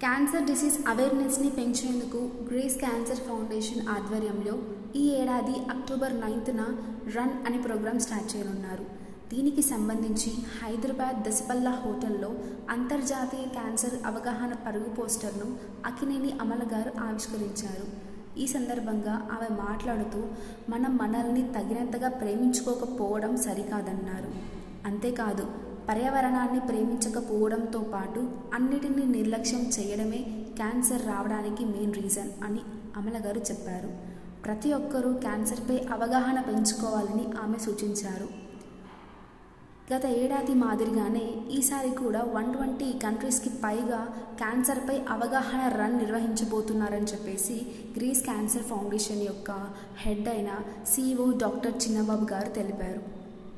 Cancer disease అవేర్నెస్ని పెంచేందుకు grace cancer foundation ఆధ్వర్యంలో ఈ ఏడాది అక్టోబర్ నైన్త్న రన్ అనే ప్రోగ్రాం స్టార్ట్ చేయనున్నారు. దీనికి సంబంధించి హైదరాబాద్ దసపల్లా హోటల్లో అంతర్జాతీయ క్యాన్సర్ అవగాహన పరుగు పోస్టర్ను అకినేని అమల గారు ఆవిష్కరించారు. ఈ సందర్భంగా ఆమె మాట్లాడుతూ మనం మనల్ని తగినంతగా ప్రేమించుకోకపోవడం సరికాదన్నారు. అంతేకాదు పర్యావరణాన్ని ప్రేమించకపోవడంతో పాటు అన్నిటినీ నిర్లక్ష్యం చేయడమే క్యాన్సర్ రావడానికి మెయిన్ రీజన్ అని అమల గారు చెప్పారు. ప్రతి ఒక్కరూ క్యాన్సర్పై అవగాహన పెంచుకోవాలని ఆమె సూచించారు. గత ఏడాది మాదిరిగానే ఈసారి కూడా వన్ ట్వంటీ కంట్రీస్కి పైగా క్యాన్సర్పై అవగాహన రన్ నిర్వహించబోతున్నారని చెప్పేసి గ్రీస్ క్యాన్సర్ ఫౌండేషన్ యొక్క హెడ్ అయిన సిఇఓ డాక్టర్ చిన్నబాబు గారు తెలిపారు.